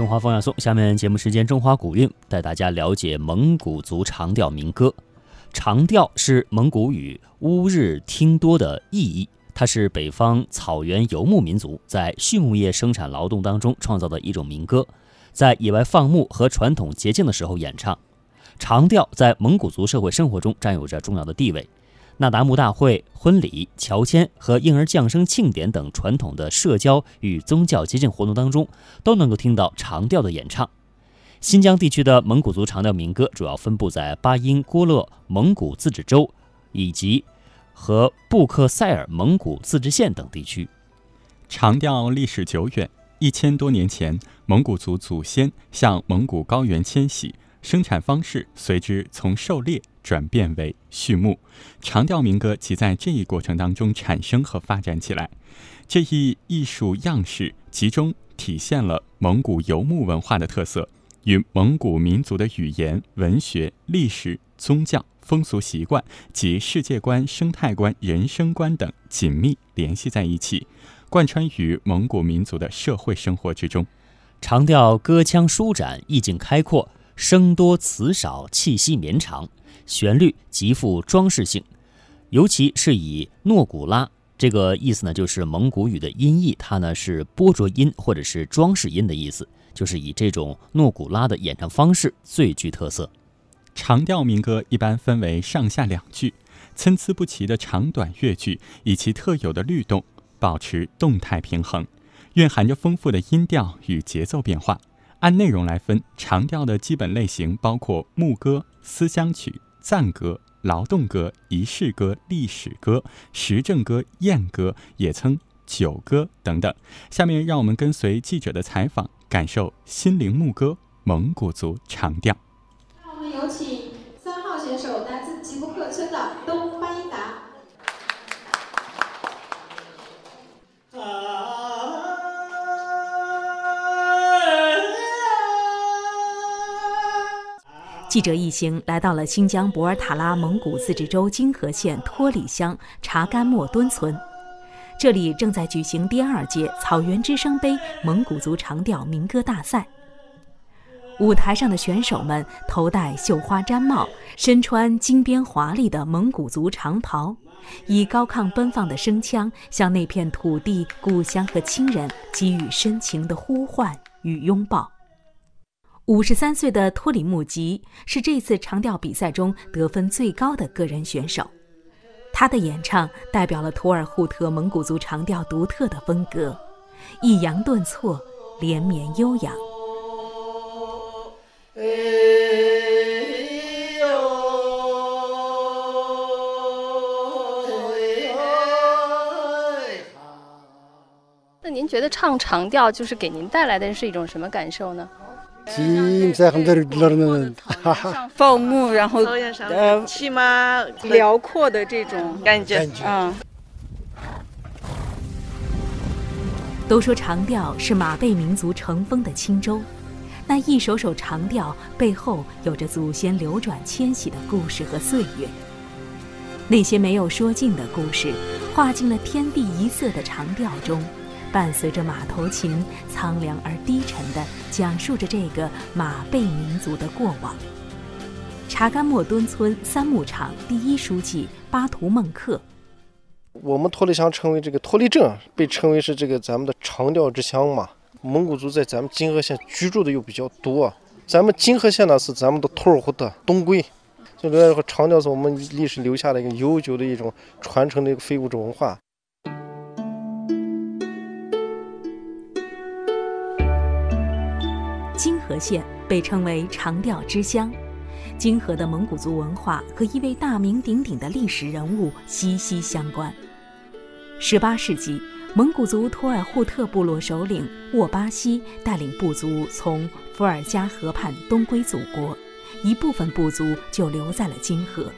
中华风雅颂，下面节目时间中华古韵，带大家了解蒙古族长调民歌。长调是蒙古语“乌日听多”的意义，它是北方草原游牧民族在畜牧业生产劳动当中创造的一种民歌，在野外放牧和传统节庆的时候演唱。长调在蒙古族社会生活中占有着重要的地位。那达慕大会、婚礼、乔迁和婴儿降生庆典等传统的社交与宗教节庆活动当中，都能够听到长调的演唱。新疆地区的蒙古族长调民歌主要分布在巴音郭勒蒙古自治州以及和布克塞尔蒙古自治县等地区。长调历史久远，一千多年前，蒙古族祖先向蒙古高原迁徙，生产方式随之从狩猎。转变为畜牧，长调民歌即在这一过程当中产生和发展起来。这一艺术样式集中体现了蒙古游牧文化的特色，与蒙古民族的语言、文学、历史、宗教、风俗习惯及世界观、生态观、人生观等紧密联系在一起，贯穿于蒙古民族的社会生活之中。长调歌腔舒展，意境开阔，声多词少，气息绵长。旋律极富装饰性，尤其是以诺古拉这个意思呢，就是蒙古语的音译，它呢是波着音或者是装饰音的意思，就是以这种诺古拉的演唱方式最具特色。长调民歌一般分为上下两句，参差不齐的长短乐句以其特有的律动，保持动态平衡，蕴含着丰富的音调与节奏变化。按内容来分，长调的基本类型包括牧歌、思乡曲。赞歌、劳动歌、仪式歌、历史歌、时政歌、宴歌，也称酒歌等等。下面让我们跟随记者的采访，感受心灵牧歌蒙古族长调。让我们有请三号选手，来自吉布克村的东巴音达。记者一行来到了新疆博尔塔拉蒙古自治州金河县托里乡查干莫敦村，这里正在举行第二届草原之声杯蒙古族长调民歌大赛。舞台上的选手们头戴绣花毡帽，身穿金边华丽的蒙古族长袍，以高亢奔放的声腔向那片土地、故乡和亲人给予深情的呼唤与拥抱。五十三岁的托里木吉是这次长调比赛中得分最高的个人选手，他的演唱代表了图尔扈特蒙古族长调独特的风格，抑扬顿挫，连绵悠扬。那您觉得唱长调就是给您带来的是一种什么感受呢？放牧，然后呃，起码 辽阔的这种感觉，嗯。都说长调是马背民族乘风的轻舟，那一首首长调背后有着祖先流转迁徙的故事和岁月。那些没有说尽的故事，化进了天地一色的长调中。伴随着马头琴，苍凉而低沉地讲述着这个马背民族的过往。查干莫敦村三牧场第一书记巴图孟克，我们托里乡称为这个托里镇，被称为是这个咱们的长调之乡嘛。蒙古族在咱们金河县居住的又比较多，咱们金河县呢是咱们的托尔扈特东归，就这个长调是我们历史留下的一个悠久的一种传承的一个非物质文化。河县被称为长调之乡，金河的蒙古族文化和一位大名鼎鼎的历史人物息息相关。18世纪，蒙古族图尔扈特部落首领沃巴西带领部族从伏尔加河畔东归祖国，一部分部族就留在了金河。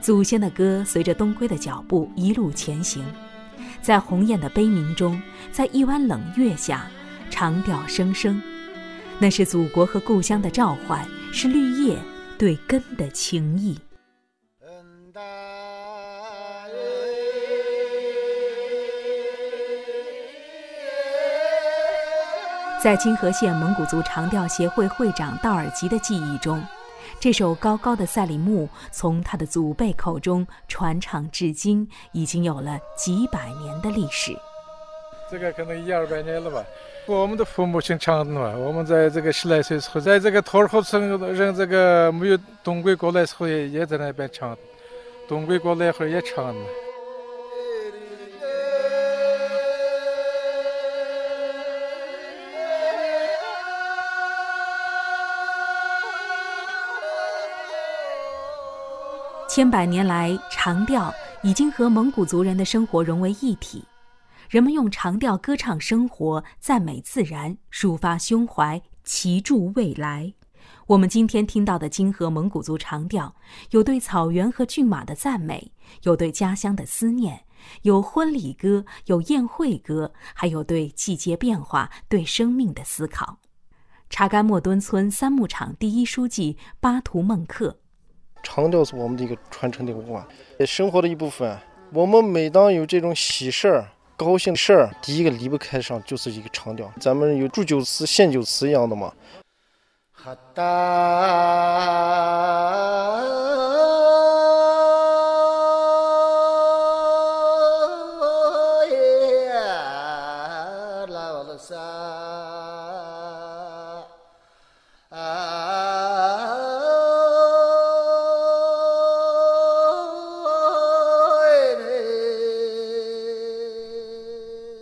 祖先的歌随着东归的脚步一路前行，在鸿雁的悲鸣中，在一弯冷月下，长调声声。那是祖国和故乡的召唤，是绿叶对根的情谊。在金河县蒙古族长调协会会长道尔吉的记忆中，这首高高的赛里木从他的祖辈口中传唱至今，已经有了几百年的历史。这个可能一二百年了吧。我们的父母亲唱的嘛，我们在这个十来岁时候，在这个托儿后村人这个没有东归过来时候，也也在那边唱。东归过来后也唱。千百年来，长调已经和蒙古族人的生活融为一体。人们用长调歌唱生活，赞美自然，抒发胸怀，祈祝未来。我们今天听到的金河蒙古族长调，有对草原和骏马的赞美，有对家乡的思念，有婚礼歌，有宴会歌，还有对季节变化、对生命的思考。查干莫敦村三牧场第一书记巴图孟克：长调是我们的一个传承的文化，生活的一部分。我们每当有这种喜事儿。高兴事儿，第一个离不开上就是一个长调。咱们有祝酒词、献酒词一样的嘛。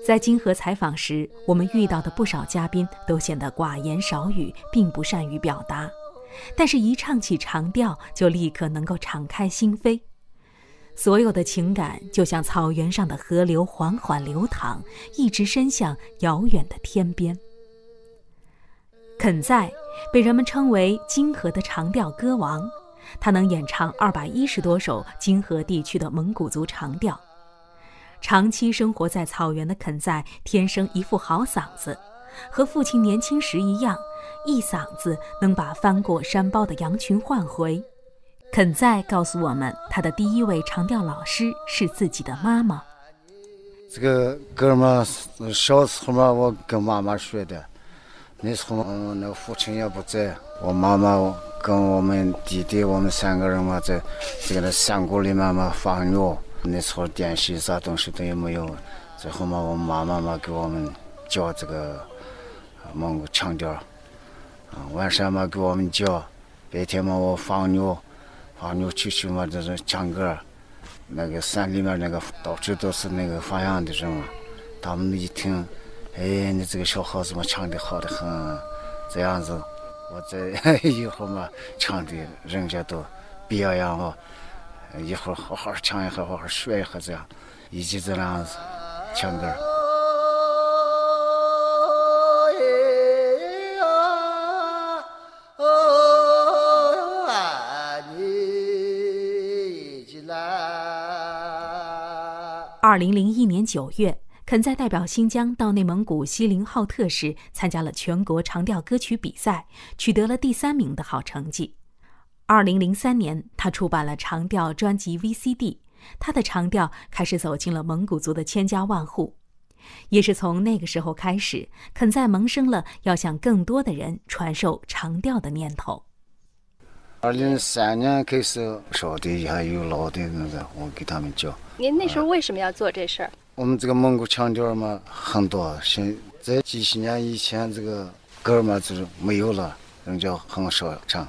在金河采访时，我们遇到的不少嘉宾都显得寡言少语，并不善于表达。但是，一唱起长调，就立刻能够敞开心扉。所有的情感就像草原上的河流，缓缓流淌，一直伸向遥远的天边。肯在被人们称为金河的长调歌王，他能演唱二百一十多首金河地区的蒙古族长调。长期生活在草原的肯在，天生一副好嗓子，和父亲年轻时一样，一嗓子能把翻过山包的羊群唤回。肯在告诉我们，他的第一位长调老师是自己的妈妈。这个歌嘛，小时候嘛，我跟妈妈学的。那时候，那个父亲也不在，我妈妈跟我们弟弟，我们三个人嘛，在这个山谷里面嘛放牛。那时候电视啥东西都也没有，最后嘛，我妈妈嘛给我们教这个蒙古腔调，啊，晚上嘛给我们教，白天嘛我放牛，放牛出去嘛就是唱歌，那个山里面那个到处都是那个放羊的人嘛，他们一听，哎，你这个小伙子嘛唱的好的很，这样子，我在 以后嘛唱的，人家都表扬我。一会儿好好唱一下，好好学一下，这样一直这样子唱歌。二零零一年九月，肯在代表新疆到内蒙古锡林浩特市参加了全国长调歌曲比赛，取得了第三名的好成绩。二零零三年，他出版了长调专辑 VCD，他的长调开始走进了蒙古族的千家万户。也是从那个时候开始，肯在萌生了要向更多的人传授长调的念头。二零零三年开始，少的还有老的那个，我给他们教。您那时候为什么要做这事儿？我们这个蒙古腔调嘛，很多，现在几十年以前这个歌嘛就是没有了，人家很少唱。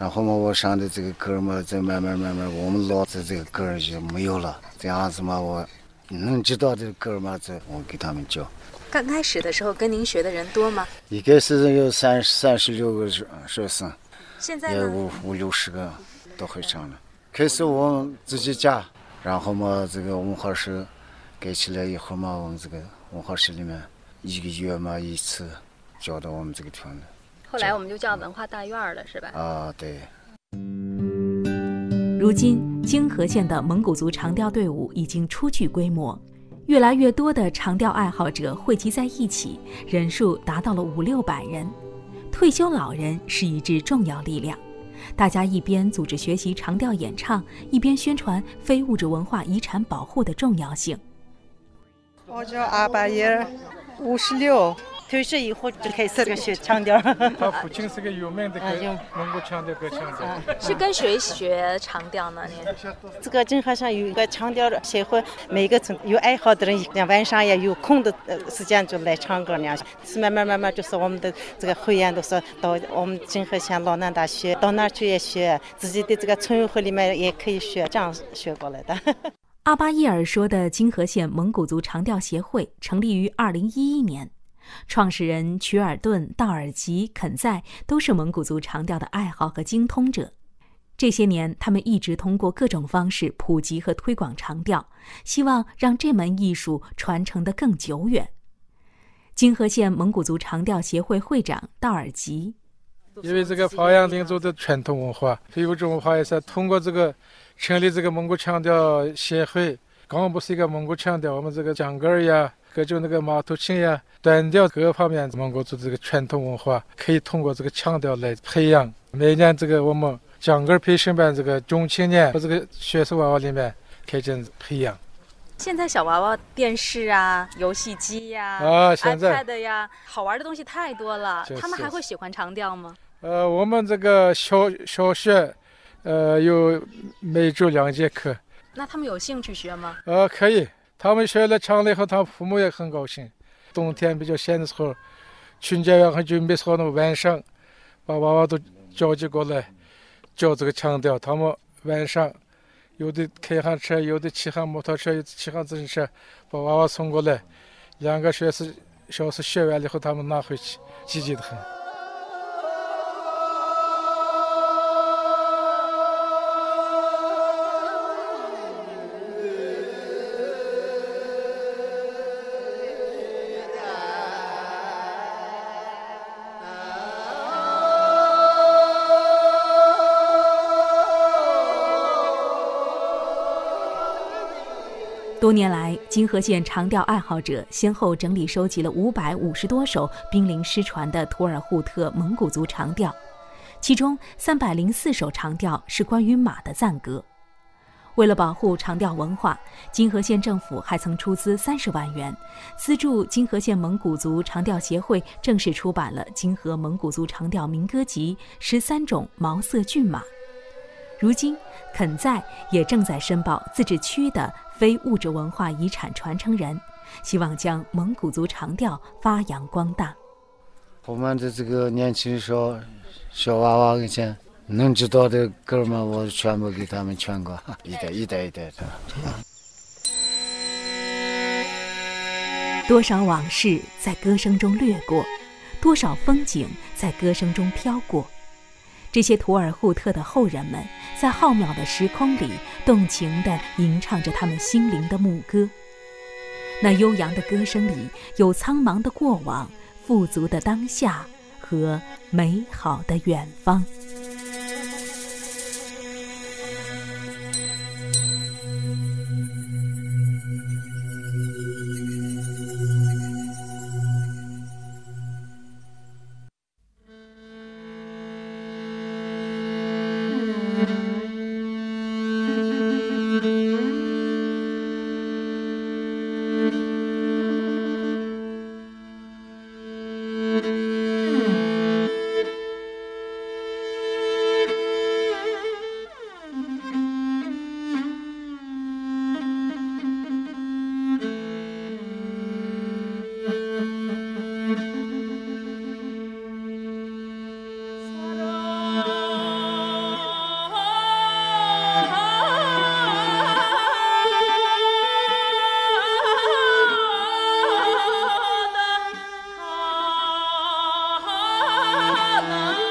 然后嘛，我上的这个歌嘛，再慢慢慢慢，我们老的这个歌就没有了。这样子嘛，我能知道的歌嘛，这我给他们教。刚开始的时候，跟您学的人多吗？一开始有三三十六个学学生，现在也五五六十个都会唱了。开始我们自己家，然后嘛，这个文化室盖起来以后嘛，我们这个文化室里面一个月嘛一次教到我们这个地方的。后来我们就叫文化大院了，是吧？啊，对。如今，泾河县的蒙古族长调队伍已经初具规模，越来越多的长调爱好者汇集在一起，人数达到了五六百人。退休老人是一支重要力量，大家一边组织学习长调演唱，一边宣传非物质文化遗产保护的重要性。我叫阿巴耶，五十六。退休以后就开始学唱调。他父亲是个有名的蒙古腔调歌唱家。是跟谁学长调呢？你这个金河上有一个唱调的协会，每个村有爱好的人，像晚上也有空的时间就来唱歌那样。是慢慢慢慢，就是我们的这个会员都是到我们金河县老南大学，到那儿去也学，自己的这个村委会里面也可以学，这样学过来的。阿巴伊尔说的金河县蒙古族长调协会成立于二零一一年，创始人曲尔顿、道尔吉、肯在都是蒙古族长调的爱好和精通者。这些年，他们一直通过各种方式普及和推广长调，希望让这门艺术传承得更久远。金河县蒙古族长调协会会长道尔吉。因为这个发扬民族的传统文化，非物质文化也是通过这个成立这个蒙古腔调协会。刚刚不是一个蒙古腔调，我们这个讲歌呀，各种那个马头琴呀，短调各个方面蒙古族这个传统文化，可以通过这个腔调来培养。每年这个我们讲歌培训班这个中青年和这个学生娃娃里面开展培养。现在小娃娃电视啊、游戏机呀、啊，iPad 呀，好玩的东西太多了。他们还会喜欢长调吗？呃，我们这个小小学，呃，有每周两节课。那他们有兴趣学吗？呃，可以。他们学了唱了以后，他父母也很高兴。冬天比较闲的时候，春节要很准备好，那晚上把娃娃都召集过来教这个腔调。他们晚上。有的开上车，有的骑上摩托车，有的骑上自行车，把娃娃送过来。两个小时小时学完了以后，他们拿回去，积极的很。多年来，金河县长调爱好者先后整理收集了五百五十多首濒临失传的图尔扈特蒙古族长调，其中三百零四首长调是关于马的赞歌。为了保护长调文化，金河县政府还曾出资三十万元，资助金河县蒙古族长调协会正式出版了《金河蒙古族长调民歌集》十三种毛色骏马。如今，肯在也正在申报自治区的非物质文化遗产传承人，希望将蒙古族长调发扬光大。我们的这个年轻小小娃娃以前能知道的歌嘛，我全部给他们全过，一代一代一代的。多少往事在歌声中掠过，多少风景在歌声中飘过。这些图尔扈特的后人们，在浩渺的时空里，动情地吟唱着他们心灵的牧歌。那悠扬的歌声里，有苍茫的过往、富足的当下和美好的远方。Oh.